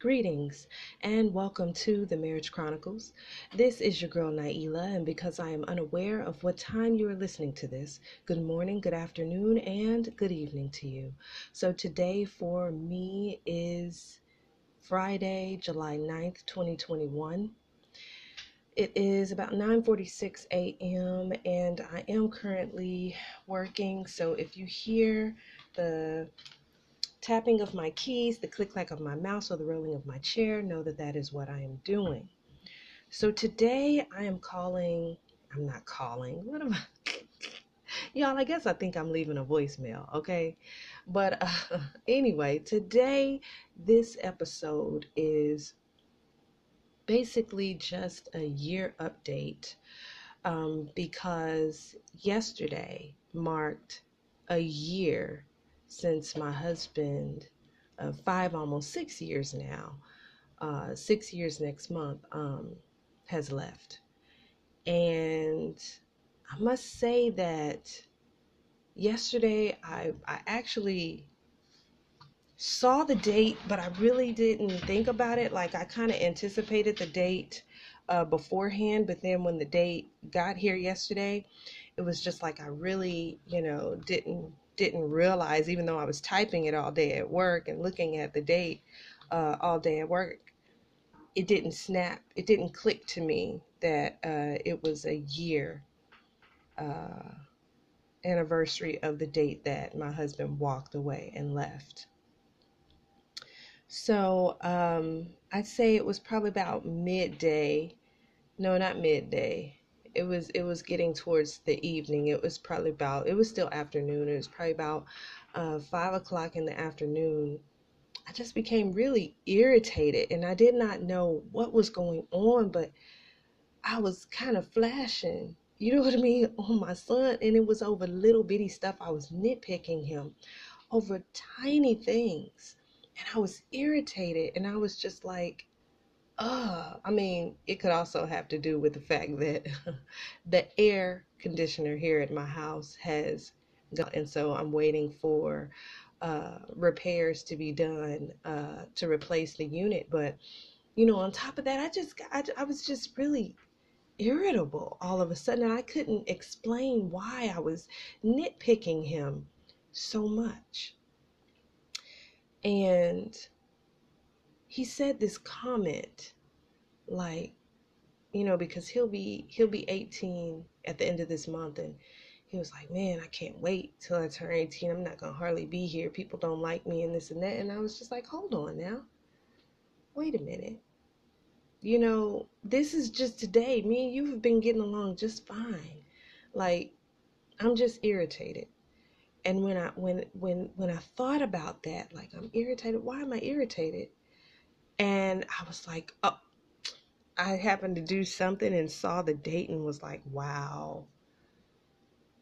Greetings and welcome to the Marriage Chronicles. This is your girl Nailah, and because I am unaware of what time you are listening to this, good morning, good afternoon, and good evening to you. So, today for me is Friday, July 9th, 2021. It is about 9:46 a.m. and I am currently working. So if you hear the tapping of my keys, the click clack of my mouse, or the rolling of my chair, know that that is what I am doing. So today I am calling, I'm not calling, what am I? Y'all, I guess I think I'm leaving a voicemail, okay? But uh, anyway, today this episode is basically just a year update um, because yesterday marked a year since my husband, uh, five almost six years now, uh, six years next month, um, has left. And I must say that yesterday I, I actually saw the date, but I really didn't think about it. Like I kind of anticipated the date uh, beforehand, but then when the date got here yesterday, it was just like I really, you know, didn't didn't realize, even though I was typing it all day at work and looking at the date uh, all day at work, it didn't snap, it didn't click to me that uh, it was a year uh, anniversary of the date that my husband walked away and left. So um, I'd say it was probably about midday. No, not midday it was it was getting towards the evening. It was probably about it was still afternoon. It was probably about uh, five o'clock in the afternoon. I just became really irritated, and I did not know what was going on, but I was kind of flashing. You know what I mean on my son, and it was over little bitty stuff. I was nitpicking him over tiny things, and I was irritated, and I was just like uh, I mean, it could also have to do with the fact that the air conditioner here at my house has gone, and so I'm waiting for uh, repairs to be done uh, to replace the unit. But you know, on top of that, I just I, I was just really irritable all of a sudden. and I couldn't explain why I was nitpicking him so much, and he said this comment like you know because he'll be he'll be 18 at the end of this month and he was like man i can't wait till i turn 18 i'm not gonna hardly be here. People don't like me and this and that and i was just like hold on now. Wait a minute. You know this is just today. Me and you have been getting along just fine. Like i'm just irritated. And when i when when when i thought about that like i'm irritated. Why am i irritated and I was like, oh, I happened to do something and saw the date and was like, wow,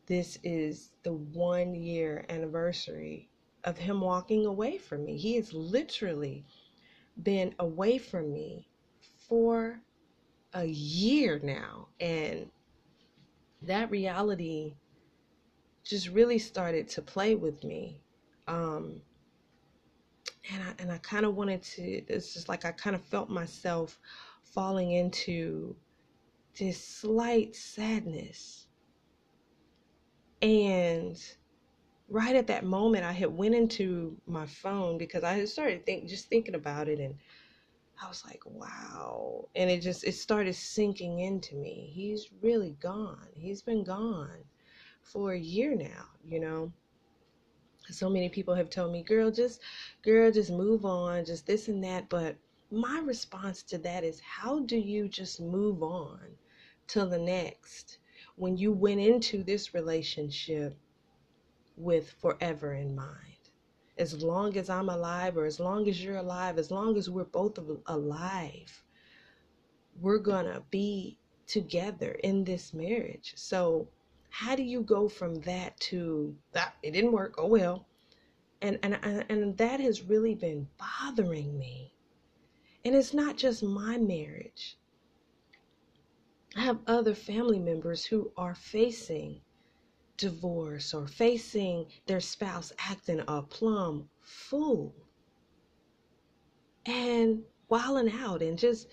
this is the one year anniversary of him walking away from me. He has literally been away from me for a year now. And that reality just really started to play with me. Um, and I and I kind of wanted to. It's just like I kind of felt myself falling into this slight sadness, and right at that moment, I had went into my phone because I had started think just thinking about it, and I was like, wow, and it just it started sinking into me. He's really gone. He's been gone for a year now, you know so many people have told me girl just girl just move on just this and that but my response to that is how do you just move on till the next when you went into this relationship with forever in mind? As long as i'm alive or as long as you're alive as long as we're both alive we're gonna be together in this marriage. So how do you go from that to that it didn't work oh well. And and and that has really been bothering me. And it's not just my marriage. I have other family members who are facing divorce or facing their spouse acting a plumb fool. And wilding out and just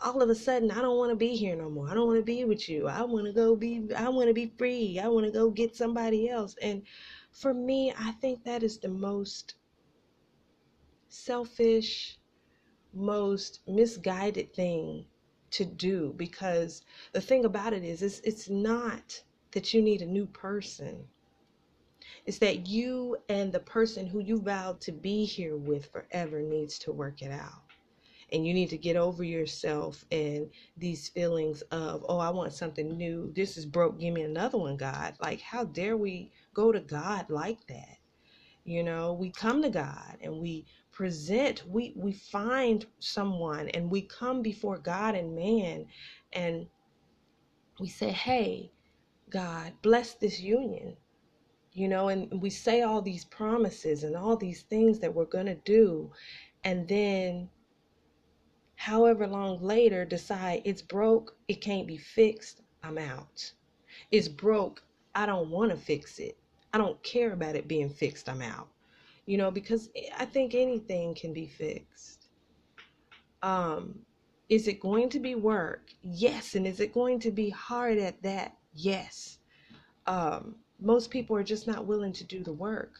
all of a sudden I don't want to be here no more. I don't want to be with you. I want to go be I want to be free. I want to go get somebody else. And for me, I think that is the most selfish, most misguided thing to do because the thing about it is it's, it's not that you need a new person. It's that you and the person who you vowed to be here with forever needs to work it out and you need to get over yourself and these feelings of oh i want something new. This is broke. Give me another one god. Like how dare we go to god like that? You know we come to god and we present we we find someone and we come before god and man and we say hey god bless this union. You know and we say all these promises and all these things that we're going to do and then however long later decide it's broke, it can't be fixed, I'm out. It's broke, I don't want to fix it. I don't care about it being fixed, I'm out. You know, because I think anything can be fixed. Um, is it going to be work? Yes. And is it going to be hard at that? Yes. Um, most people are just not willing to do the work.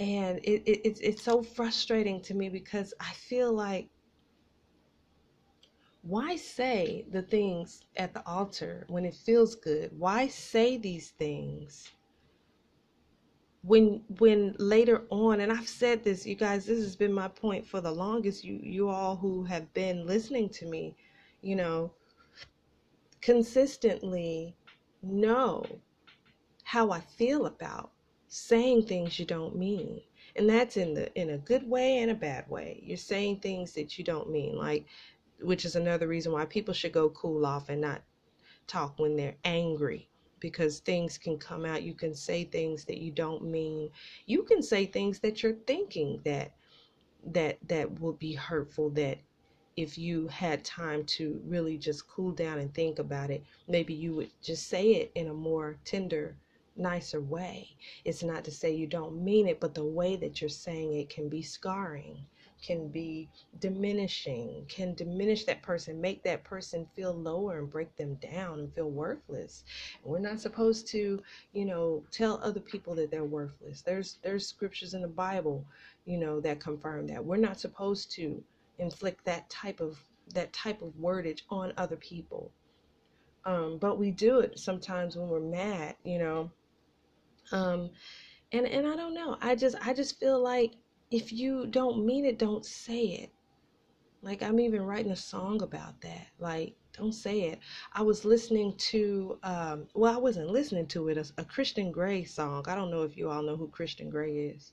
And it, it, it's, it's so frustrating to me because I feel like why say the things at the altar when it feels good? Why say these things when when later on and I've said this you guys this has been my point for the longest you you all who have been listening to me, you know, consistently know how I feel about saying things you don't mean. And that's in the in a good way and a bad way. You're saying things that you don't mean. Like which is another reason why people should go cool off and not talk when they're angry because things can come out. You can say things that you don't mean. You can say things that you're thinking that that that will be hurtful that if you had time to really just cool down and think about it maybe you would just say it in a more tender nicer way. It's not to say you don't mean it but the way that you're saying it can be scarring can be diminishing, can diminish that person, make that person feel lower and break them down and feel worthless. we're not supposed to, you know, tell other people that they're worthless. There's there's scriptures in the Bible, you know, that confirm that. We're not supposed to inflict that type of that type of wordage on other people. Um, but we do it sometimes when we're mad, you know. Um, and and I don't know. I just I just feel like if you don't mean it, don't say it. Like I'm even writing a song about that. Like, don't say it. I was listening to, um, well, I wasn't listening to it, a, a, Christon Gray song. I don't know if you all know who Christon Gray is.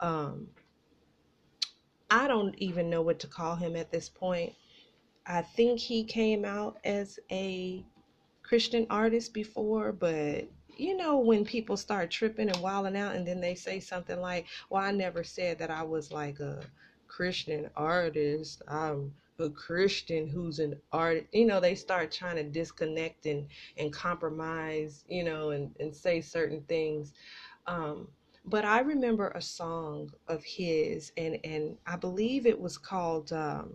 Um, I don't even know what to call him at this point. I think he came out as a Christian artist before, but you know when people start tripping and wilding out and then they say something like well i never said that i was like a christian artist. I'm a christian who's an artist you know they start trying to disconnect and and compromise you know and and say certain things. Um but i remember a song of his and and i believe it was called um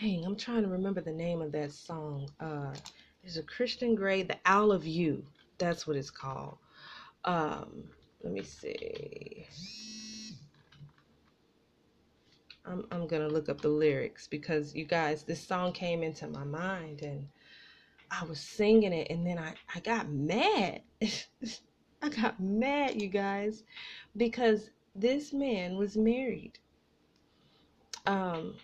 dang i'm trying to remember the name of that song uh there's a Christon Gray, The Isle of You. That's what it's called. Um, let me see. I'm, I'm to look up the lyrics because you guys, this song came into my mind and I was singing it and then I, I got mad. I got mad, you guys, because this man was married. Um,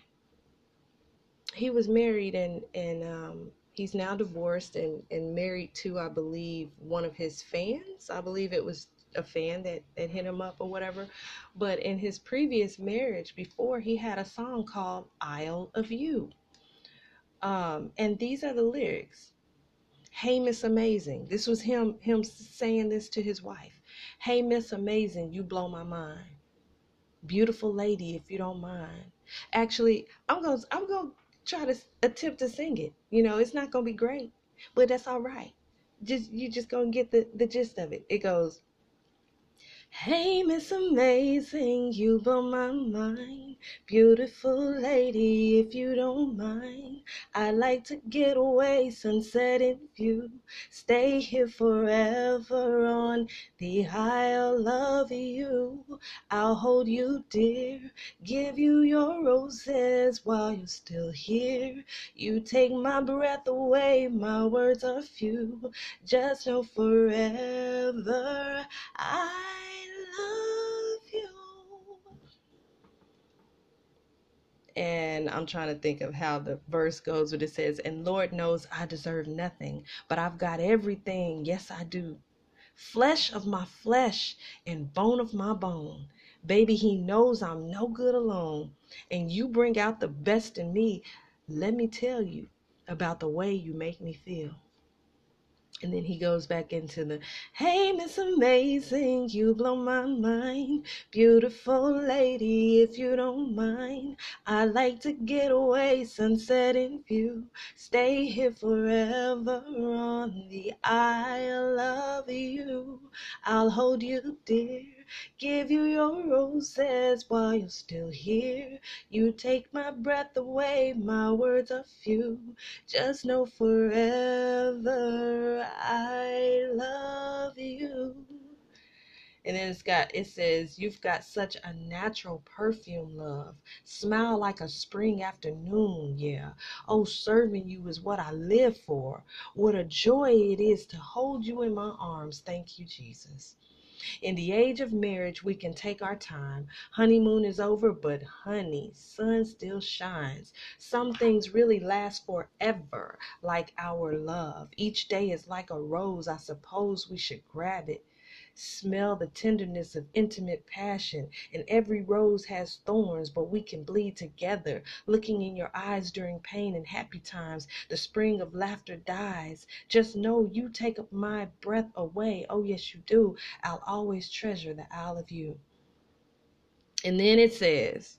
he was married and, and, um, he's now divorced and, and married to, I believe, one of his fans. I believe it was a fan that, that hit him up or whatever. But in his previous marriage, before, he had a song called Isle of You. Um, and these are the lyrics. Hey, Miss Amazing. This was him him saying this to his wife. Hey, Miss Amazing, you blow my mind. Beautiful lady, if you don't mind. Actually, I'm gonna I'm gonna try to attempt to sing it. You know, it's not gonna be great, but that's all right. Just you just gonna get the the gist of it. It goes, Hey, Miss Amazing, you blow my mind. Beautiful lady, if you don't mind, I'd like to get away, sunset in view. Stay here forever on the Isle of you. I'll hold you dear, give you your roses while you're still here. You take my breath away, my words are few. Just know forever I love And I'm trying to think of how the verse goes, but it says, And Lord knows I deserve nothing, but I've got everything. Yes, I do. Flesh of my flesh and bone of my bone. Baby, he knows I'm no good alone. And you bring out the best in me. Let me tell you about the way you make me feel. And then he goes back into the, hey, Miss Amazing, you blow my mind. Beautiful lady, if you don't mind. I like to get away, sunset in view. Stay here forever on the Isle of you. I'll hold you dear. Give you your roses while you're still here. You take my breath away, my words are few. Just know forever I love you. And then it's got, it says, You've got such a natural perfume, love. Smile like a spring afternoon, yeah. Oh, serving you is what I live for. What a joy it is to hold you in my arms. Thank you, Jesus. In the age of marriage, we can take our time. Honeymoon is over, but honey, sun still shines. Some things really last forever, like our love. Each day is like a rose. I suppose we should grab it. Smell the tenderness of intimate passion, and every rose has thorns, but we can bleed together. Looking in your eyes during pain and happy times, the spring of laughter dies. Just know you take my breath away. Oh, yes, you do. I'll always treasure the Isle of you. And then it says,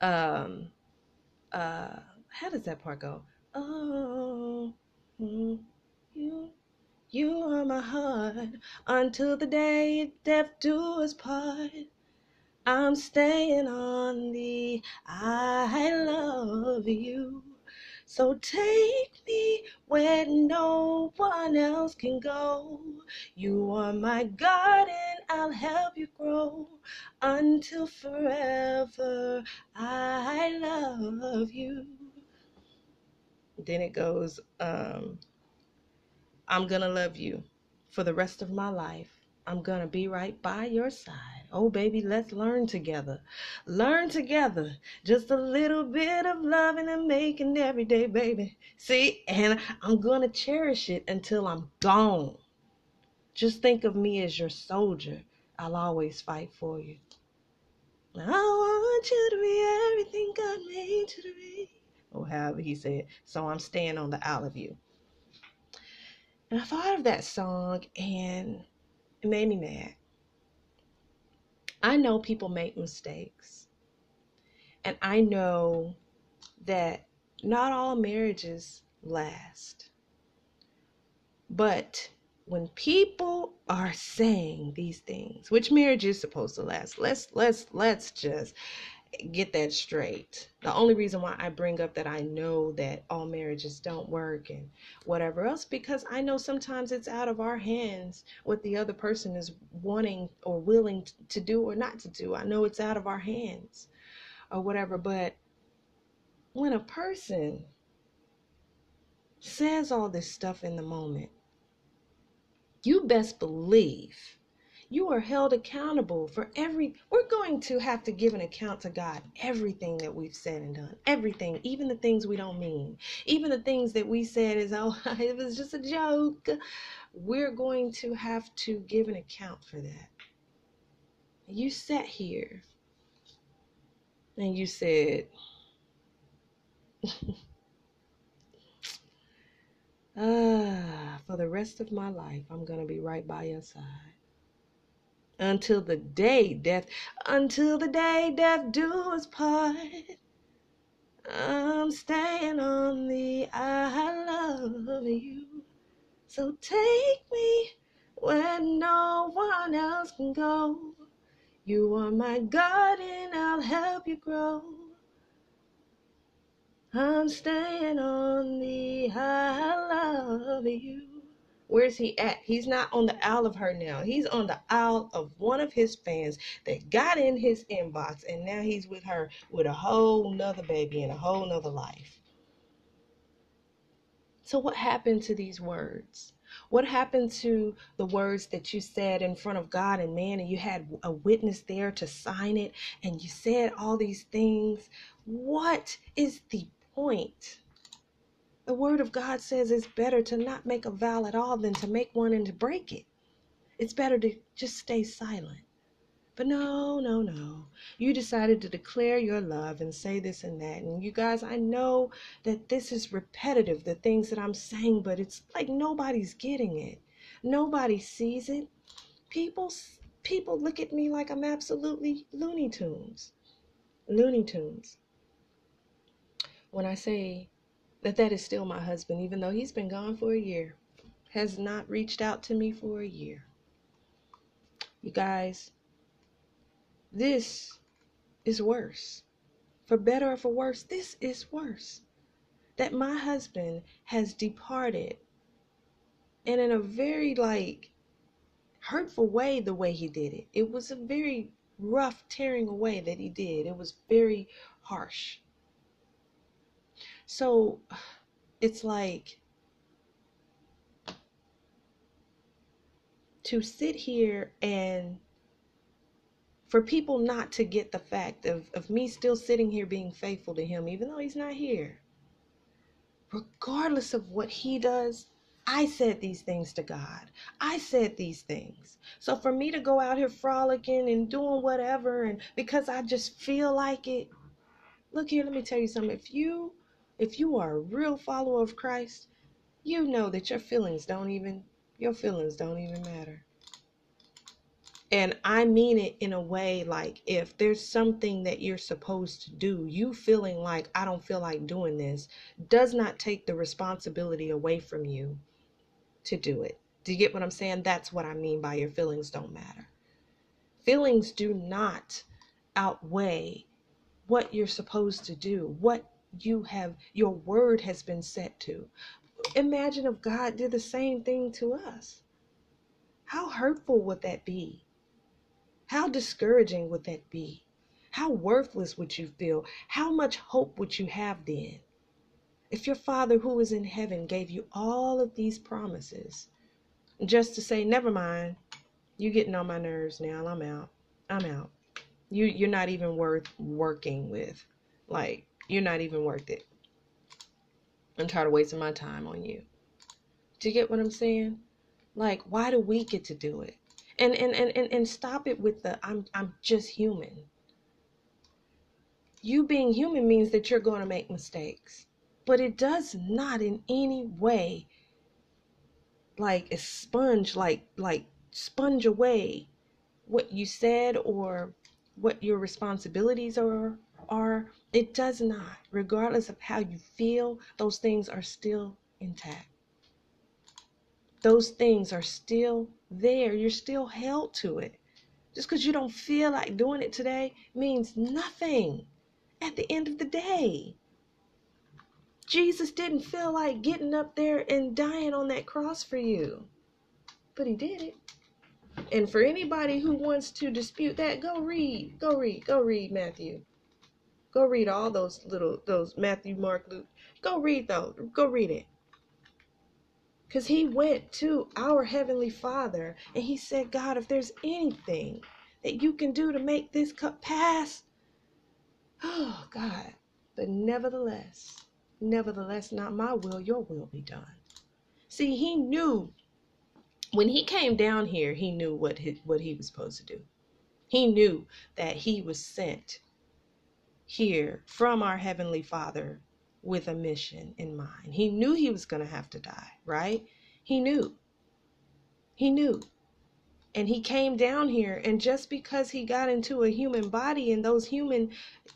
um, uh, how does that part go? Oh, you you are my heart until the day death do us part. I'm staying on the Isle of you. So take me where no one else can go. You are my garden, I'll help you grow until forever. I love you. Then it goes, um, I'm going to love you for the rest of my life. I'm going to be right by your side. Oh, baby, let's learn together. Learn together. Just a little bit of loving and making every day, baby. See, and I'm going to cherish it until I'm gone. Just think of me as your soldier. I'll always fight for you. I want you to be everything God made you to be. Or however he said. So I'm staying on the Isle of you. And I thought of that song and it made me mad. I know people make mistakes. And I know that not all marriages last. But when people are saying these things, which marriage is supposed to last, let's let's let's just get that straight. The only reason why I bring up that I know that all marriages don't work and whatever else, because I know sometimes it's out of our hands what the other person is wanting or willing to do or not to do. I know it's out of our hands or whatever, but when a person says all this stuff in the moment, you best believe you are held accountable for every we're going to have to give an account to god everything that we've said and done everything even the things we don't mean even the things that we said is oh it was just a joke. We're going to have to give an account for that. You sat here and you said ah for the rest of my life i'm going to be right by your side until the day death, until the day death do us part. I'm staying on the Isle of you. So take me when no one else can go. You are my garden, I'll help you grow. I'm staying on the Isle of you. Where's he at? He's not on the Isle of her now. He's on the Isle of one of his fans that got in his inbox, and now he's with her with a whole nother baby and a whole nother life. So, what happened to these words? What happened to the words that you said in front of God and man, and you had a witness there to sign it, and you said all these things? What is the point? The word of God says it's better to not make a vow at all than to make one and to break it. It's better to just stay silent. But no, no, no. You decided to declare your love and say this and that. And you guys, I know that this is repetitive, the things that I'm saying, but it's like nobody's getting it. Nobody sees it. People people look at me like I'm absolutely Looney Tunes. Looney Tunes. When I say that that is still my husband, even though he's been gone for a year, has not reached out to me for a year. You guys, this is worse. For better or for worse, this is worse. That my husband has departed and in a very like hurtful way the way he did it. It was a very rough tearing away that he did. It was very harsh. So it's like to sit here and for people not to get the fact of, of me still sitting here being faithful to him, even though he's not here. Regardless of what he does, I said these things to God. I said these things. So for me to go out here frolicking and doing whatever, and because I just feel like it, look here, let me tell you something. If you if you are a real follower of Christ, you know that your feelings don't even your feelings don't even matter. And I mean it in a way like if there's something that you're supposed to do, you feeling like I don't feel like doing this does not take the responsibility away from you to do it. Do you get what I'm saying? That's what I mean by your feelings don't matter. Feelings do not outweigh what you're supposed to do, what you have your word has been set to. Imagine if God did the same thing to us. How hurtful would that be? How discouraging would that be? How worthless would you feel? How much hope would you have then? If your Father who is in heaven gave you all of these promises, just to say, never mind, you're getting on my nerves now, I'm out. I'm out. You you're not even worth working with. Like you're not even worth it. I'm tired of wasting my time on you. Do you get what I'm saying? Like, why do we get to do it? And and and and, and stop it with the I'm I'm just human. You being human means that you're going to make mistakes. But it does not in any way like sponge like like sponge away what you said or what your responsibilities are are it does not. Regardless of how you feel, those things are still intact. Those things are still there. You're still held to it. Just because you don't feel like doing it today means nothing at the end of the day. Jesus didn't feel like getting up there and dying on that cross for you, but he did it. And for anybody who wants to dispute that, go read, go read, go read Matthew. Go read all those little those Matthew, Mark, Luke. Go read those. Go read it. Because he went to our Heavenly Father and he said, God, if there's anything that you can do to make this cup pass, oh God. But nevertheless, nevertheless, not my will, your will be done. See, he knew when he came down here, he knew what he, what he was supposed to do. He knew that he was sent here from our Heavenly Father with a mission in mind. He knew he was going to have to die, right? He knew. He knew. and he came down here and just because he got into a human body and those human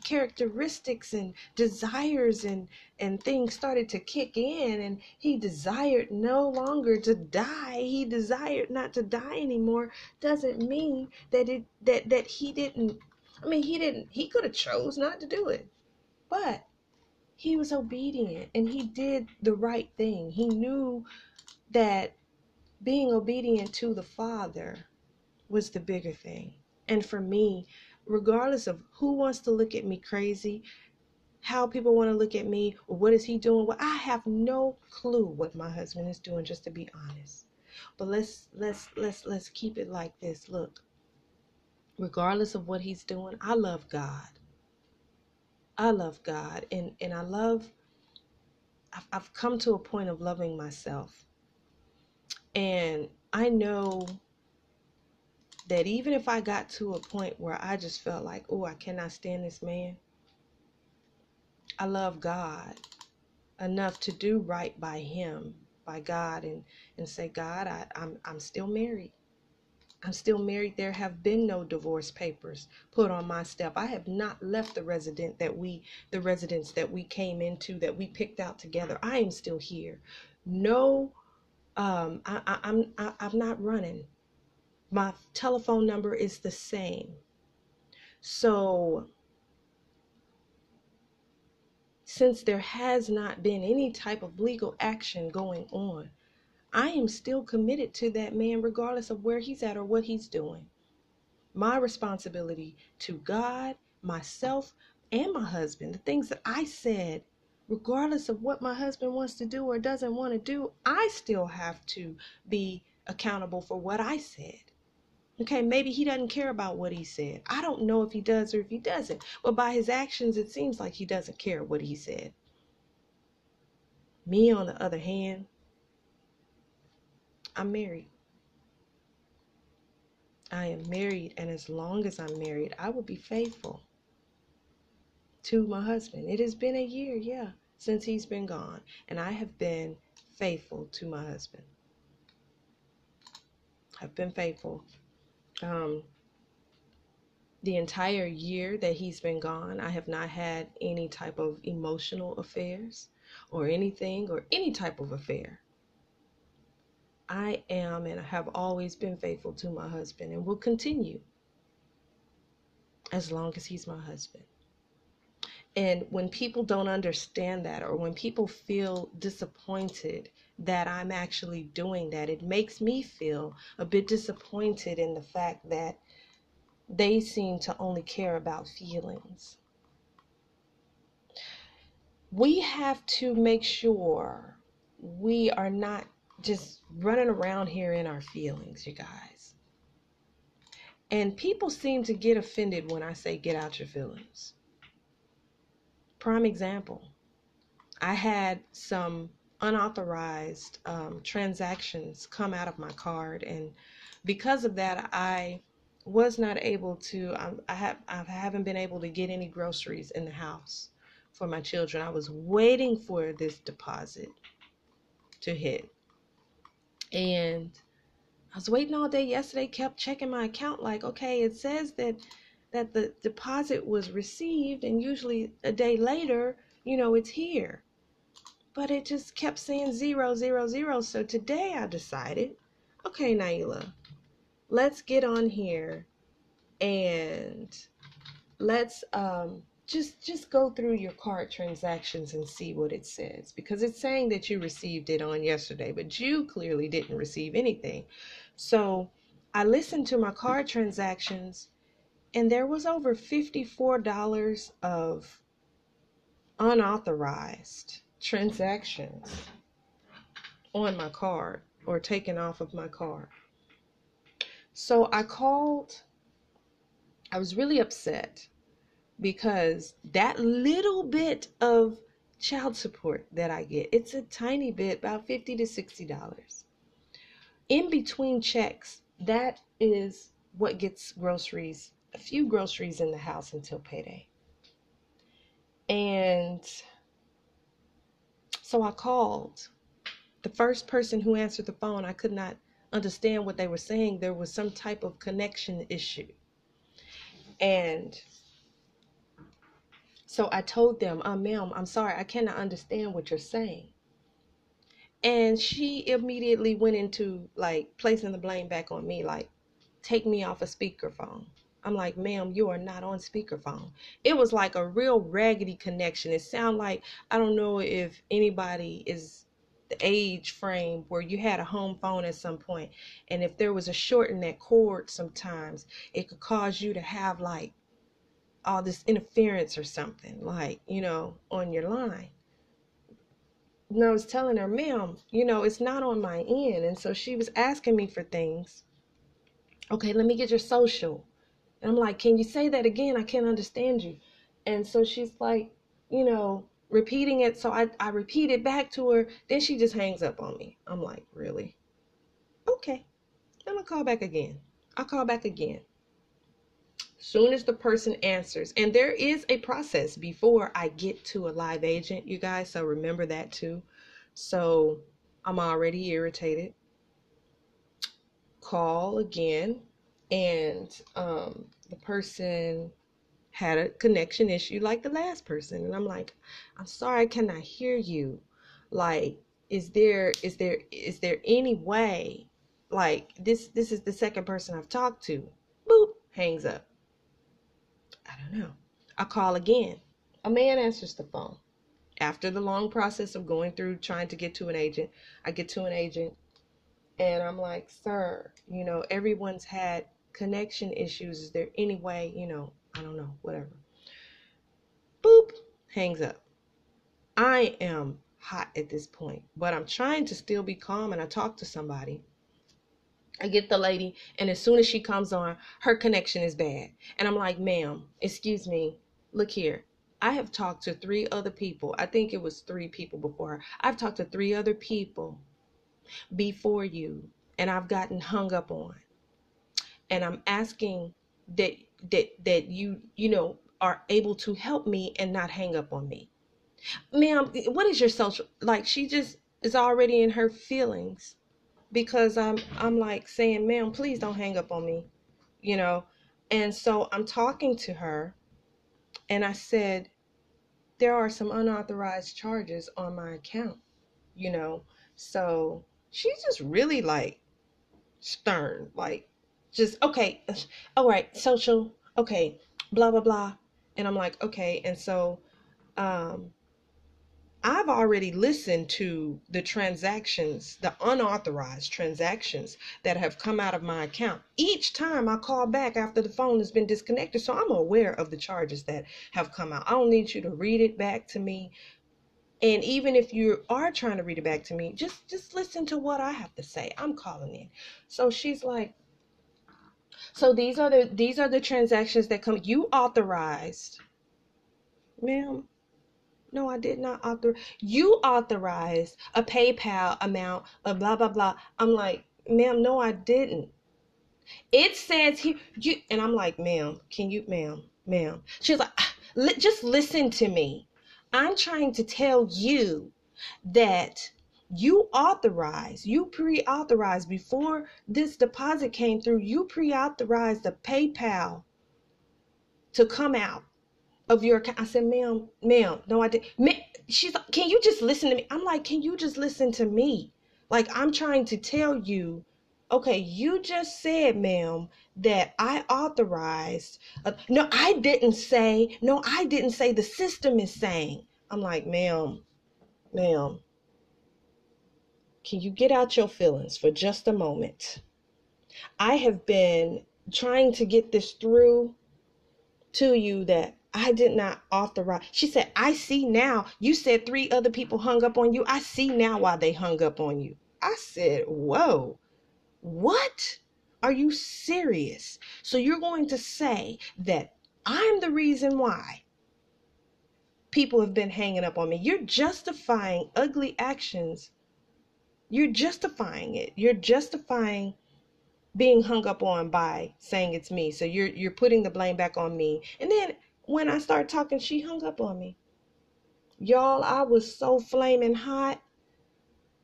characteristics and desires and and things started to kick in and he desired no longer to die he desired not to die anymore doesn't mean that it that that he didn't i mean he didn't he could have chose not to do it but he was obedient and he did the right thing. He knew that being obedient to the father was the bigger thing. And for me regardless of who wants to look at me crazy how people want to look at me what is he doing well i have no clue what my husband is doing just to be honest. But let's let's let's let's keep it like this. Look regardless of what he's doing i love god. I love god. And and i love i've, I've come to a point of loving myself. And i know that even if i got to a point where i just felt like oh i cannot stand this man I love God enough to do right by Him, by God, and and say, God, I, I'm I'm still married. I'm still married. There have been no divorce papers put on my step. I have not left the resident that we, the residence that we came into, that we picked out together. I am still here. No, um, I, I, I'm I, I'm not running. My telephone number is the same. So since there has not been any type of legal action going on, I am still committed to that man regardless of where he's at or what he's doing. My responsibility to God, myself, and my husband, the things that I said, regardless of what my husband wants to do or doesn't want to do, I still have to be accountable for what I said. Okay, maybe he doesn't care about what he said. I don't know if he does or if he doesn't. But by his actions, it seems like he doesn't care what he said. Me, on the other hand, I'm married. I am married, and as long as I'm married, I will be faithful to my husband. It has been a year, yeah, since he's been gone, and I have been faithful to my husband. I've been faithful um, the entire year that he's been gone, I have not had any type of emotional affairs or anything or any type of affair. I am and have always been faithful to my husband and will continue as long as he's my husband. And when people don't understand that, or when people feel disappointed that I'm actually doing that. It makes me feel a bit disappointed in the fact that they seem to only care about feelings. We have to make sure we are not just running around here in our feelings, you guys. And people seem to get offended when I say get out your feelings. Prime example I had some unauthorized um, transactions come out of my card, and because of that, I was not able to. I, I have I haven't been able to get any groceries in the house for my children. I was waiting for this deposit to hit, and I was waiting all day yesterday. Kept checking my account, like, okay, it says that that the deposit was received, and usually a day later, you know, it's here but it just kept saying zero, zero, zero. So today I decided, okay, Nailah, let's get on here and let's um, just just go through your card transactions and see what it says because it's saying that you received it on yesterday, but you clearly didn't receive anything. So I listened to my card transactions and there was over $54 of unauthorized transactions on my card or taken off of my card. So I called, I was really upset because that little bit of child support that I get, it's a tiny bit, about 50 to 60 dollars. In between checks, that is what gets groceries, a few groceries in the house until payday. And so I called. The first person who answered the phone, I could not understand what they were saying. There was some type of connection issue. And so I told them, uh, ma'am, I'm sorry, I cannot understand what you're saying. And she immediately went into like placing the blame back on me, like, take me off a speakerphone. I'm like, ma'am, you are not on speakerphone. It was like a real raggedy connection. It sounded like I don't know if anybody is the age frame where you had a home phone at some point, and if there was a short in that cord, sometimes it could cause you to have like all this interference or something, like you know, on your line. And I was telling her, ma'am, you know, it's not on my end, and so she was asking me for things. Okay, let me get your social. And I'm like, can you say that again? I can't understand you. And so she's like, you know, repeating it. So I, I repeat it back to her. Then she just hangs up on me. I'm like, really? Okay. I'm to call back again. I'll call back again. Soon as the person answers, and there is a process before I get to a live agent, you guys. So remember that too. So I'm already irritated. Call again and um, the person had a connection issue like the last person and i'm like i'm sorry i cannot hear you like is there is there is there any way like this this is the second person i've talked to boop hangs up i don't know i call again a man answers the phone after the long process of going through trying to get to an agent i get to an agent and i'm like sir you know everyone's had connection issues. Is there any way, you know, I don't know, whatever. Boop, hangs up. I am hot at this point, but I'm trying to still be calm and I talk to somebody. I get the lady, and as soon as she comes on, her connection is bad. And I'm like, ma'am, excuse me, look here. I have talked to three other people. I think it was three people before. I've talked to three other people before you, and I've gotten hung up on and I'm asking that that that you you know are able to help me and not hang up on me. Ma'am, what is your social like she just is already in her feelings because I'm I'm like saying, "Ma'am, please don't hang up on me." You know? And so I'm talking to her and I said, "There are some unauthorized charges on my account." You know? So she's just really like stern, like just okay all right social okay blah blah blah and i'm like okay and so um I've already listened to the transactions, the unauthorized transactions that have come out of my account. Each time I call back after the phone has been disconnected, so I'm aware of the charges that have come out. I don't need you to read it back to me. And even if you are trying to read it back to me, just just listen to what I have to say. I'm calling in. So she's like, so these are the these are the transactions that come. You authorized, ma'am. No, I did not author. You authorized a PayPal amount of blah blah blah. I'm like, ma'am, no, I didn't. It says here you, and I'm like, ma'am, can you, ma'am, ma'am? She's like, ah, just listen to me. I'm trying to tell you that you authorized, you pre authorized before this deposit came through, you pre authorized the PayPal to come out of your account. I said, ma'am, ma'am, no, I didn't. Ma- She's like, can you just listen to me? I'm like, can you just listen to me? Like, I'm trying to tell you, okay, you just said, ma'am, that I authorized. Uh, no, I didn't say, no, I didn't say the system is saying. I'm like, ma'am, ma'am, can you get out your feelings for just a moment? I have been trying to get this through to you that I did not authorize. She said, I see now. You said three other people hung up on you. I see now why they hung up on you. I said, Whoa, what? Are you serious? So you're going to say that I'm the reason why people have been hanging up on me? You're justifying ugly actions you're justifying it. You're justifying being hung up on by saying it's me. So you're you're putting the blame back on me. And then when I start talking, she hung up on me. Y'all, I was so flaming hot.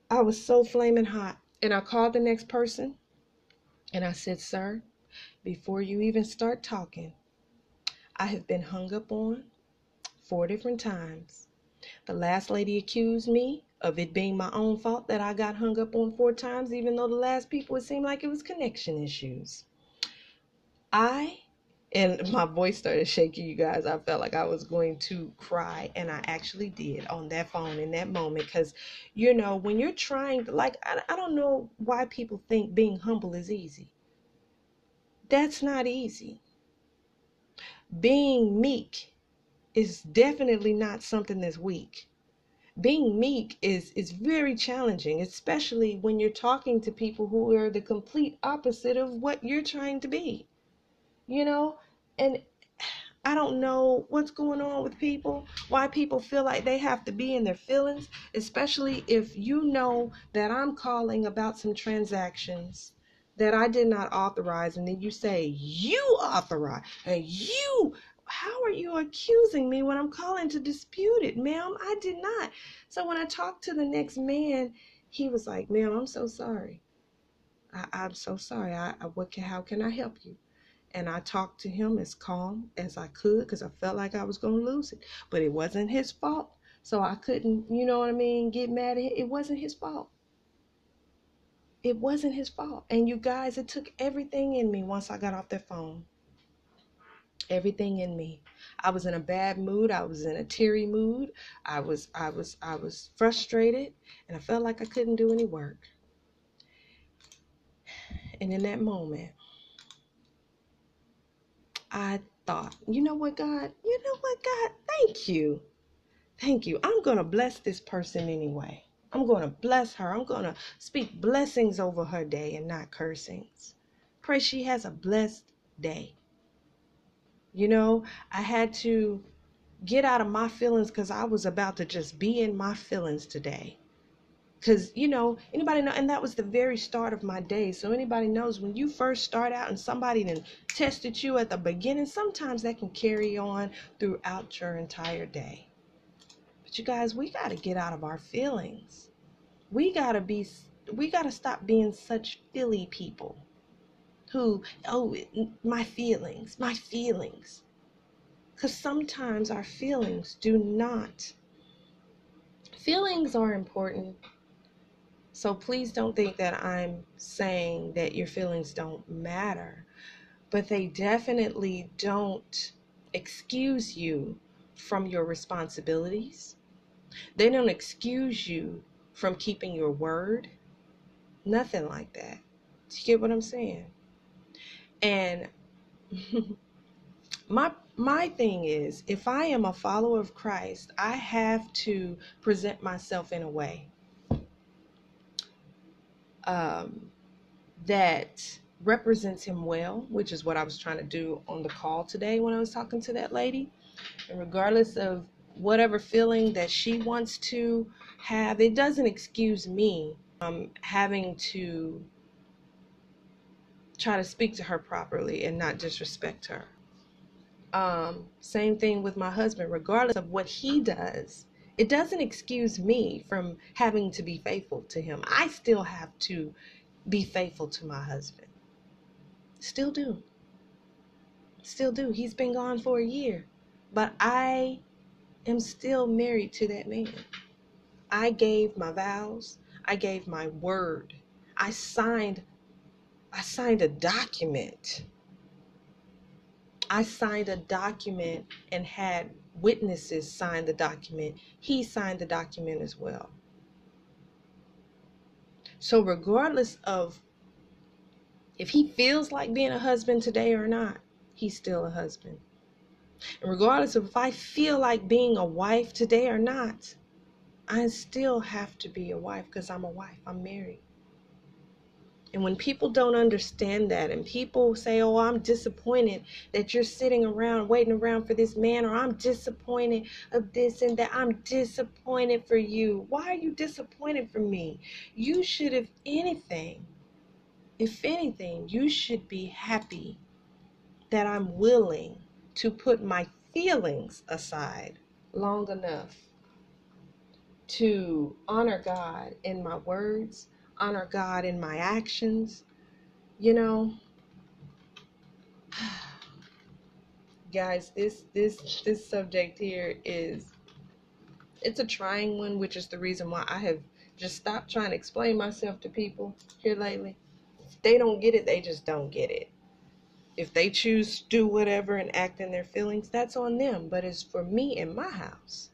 I was so flaming hot. And I called the next person and I said, Sir, before you even start talking, I have been hung up on four different times. The last lady accused me of it being my own fault that I got hung up on four times, even though the last people it seemed like it was connection issues. I and my voice started shaking, you guys. I felt like I was going to cry, and I actually did on that phone in that moment. Because, you know, when you're trying, to, like, I, I don't know why people think being humble is easy. That's not easy. Being meek is definitely not something that's weak. Being meek is is very challenging, especially when you're talking to people who are the complete opposite of what you're trying to be you know and I don't know what's going on with people, why people feel like they have to be in their feelings, especially if you know that I'm calling about some transactions that I did not authorize, and then you say, You authorize, and you, how are you accusing me when I'm calling to dispute it, ma'am? I did not. So when I talked to the next man, he was like, Ma'am, I'm so sorry. I, am so sorry. I, I what can, how can I help you? And I talked to him as calm as I could because I felt like I was going to lose it. But it wasn't his fault. So I couldn't, you know what I mean, get mad at him. It wasn't his fault. It wasn't his fault. And you guys, it took everything in me once I got off the phone. Everything in me. I was in a bad mood. I was in a teary mood. I was I was I was frustrated and I felt like I couldn't do any work. And in that moment, I thought, you know what, God? You know what, God? Thank you. Thank you. I'm going to bless this person anyway. I'm going to bless her. I'm going to speak blessings over her day and not cursings. Pray she has a blessed day. You know, I had to get out of my feelings because I was about to just be in my feelings today because you know anybody know and that was the very start of my day. So anybody knows when you first start out and somebody then tested you at the beginning sometimes that can carry on throughout your entire day. But you guys we got to get out of our feelings. We got to be we got to stop being such filly people who oh my feelings my feelings. Because sometimes our feelings do not feelings are important so please don't think that I'm saying that your feelings don't matter, but they definitely don't excuse you from your responsibilities. They don't excuse you from keeping your word. Nothing like that. Do you get what I'm saying? And my my thing is if I am a follower of Christ, I have to present myself in a way um, that represents him well, which is what I was trying to do on the call today when I was talking to that lady. And regardless of whatever feeling that she wants to have, it doesn't excuse me from having to try to speak to her properly and not disrespect her. Um, same thing with my husband, regardless of what he does, it doesn't excuse me from having to be faithful to him. I still have to be faithful to my husband. Still do. Still do. He's been gone for a year, but I am still married to that man. I gave my vows. I gave my word. I signed I signed a document. I signed a document and had witnesses sign the document, he signed the document as well. So, regardless of if he feels like being a husband today or not, he's still a husband. And regardless of if I feel like being a wife today or not, I still have to be a wife because I'm a wife, I'm married. And when people don't understand that, and people say, Oh, I'm disappointed that you're sitting around waiting around for this man, or I'm disappointed of this and that, I'm disappointed for you. Why are you disappointed for me? You should, if anything, if anything, you should be happy that I'm willing to put my feelings aside long enough to honor God in my words honor God in my actions. You know, guys, this this this subject here is it's a trying one, which is the reason why I have just stopped trying to explain myself to people here lately. If they don't get it, they just don't get it. If they choose to do whatever and act in their feelings, that's on them. But as for me and my house,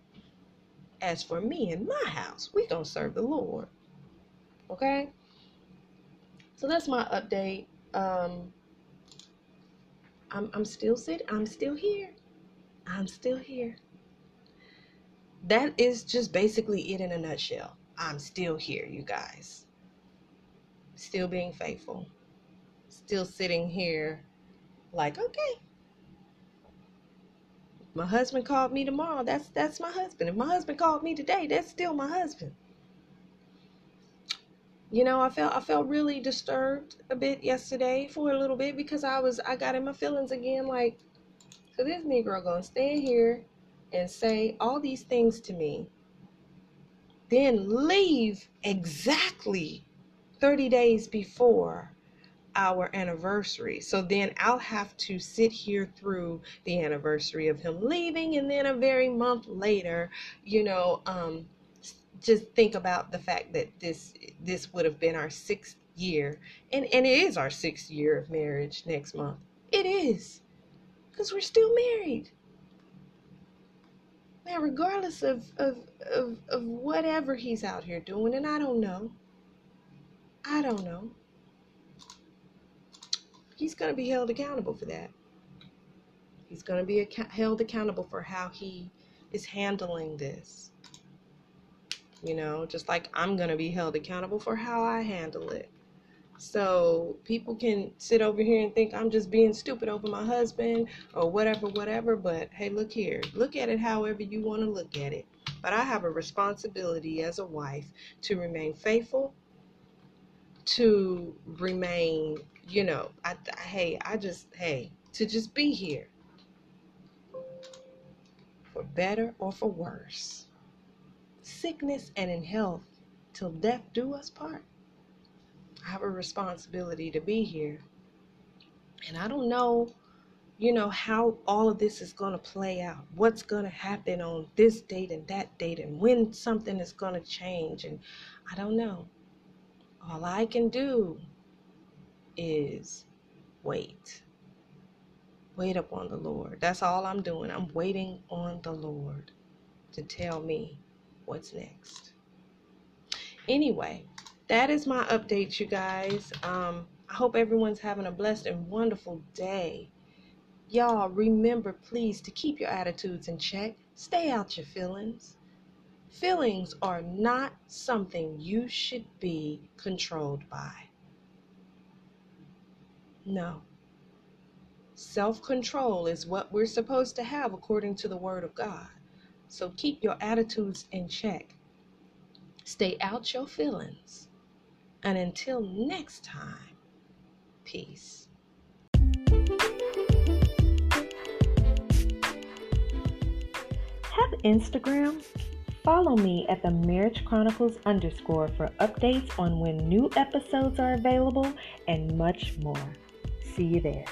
as for me and my house, we gonna serve the Lord. Okay? So that's my update. Um I'm I'm still sitting, I'm still here. I'm still here. That is just basically it in a nutshell. I'm still here, you guys. Still being faithful. Still sitting here like, okay. My husband called me tomorrow. That's that's my husband. If my husband called me today, that's still my husband. You know, I felt I felt really disturbed a bit yesterday for a little bit because I was I got in my feelings again like so this Negro gonna stand here and say all these things to me, then leave exactly 30 days before our anniversary. So then I'll have to sit here through the anniversary of him leaving, and then a very month later, you know, um, just think about the fact that this this would have been our sixth year, and and it is our sixth year of marriage next month. It is, because we're still married. Now, regardless of, of of of whatever he's out here doing, and I don't know. I don't know he's going to be held accountable for that. He's going to be ac- held accountable for how he is handling this. You know, just like I'm going to be held accountable for how I handle it. So people can sit over here and think I'm just being stupid over my husband or whatever, whatever. But hey, look here. Look at it however you want to look at it. But I have a responsibility as a wife to remain faithful, to remain you know, I, I hey, I just hey, to just be here for better or for worse, sickness and in health, till death do us part. I have a responsibility to be here. And I don't know, you know, how all of this is going to play out. What's going to happen on this date and that date and when something is going to change. And I don't know. All I can do is wait. Wait upon the Lord. That's all I'm doing. I'm waiting on the Lord to tell me what's next. Anyway, that is my update, you guys. Um, I hope everyone's having a blessed and wonderful day. Y'all, remember, please, to keep your attitudes in check. Stay out your feelings. Feelings are not something you should be controlled by. No. Self control is what we're supposed to have according to the Word of God. So keep your attitudes in check. Stay out your feelings. And until next time, peace. Have Instagram? Follow me at the Marriage Chronicles underscore for updates on when new episodes are available and much more. See you there.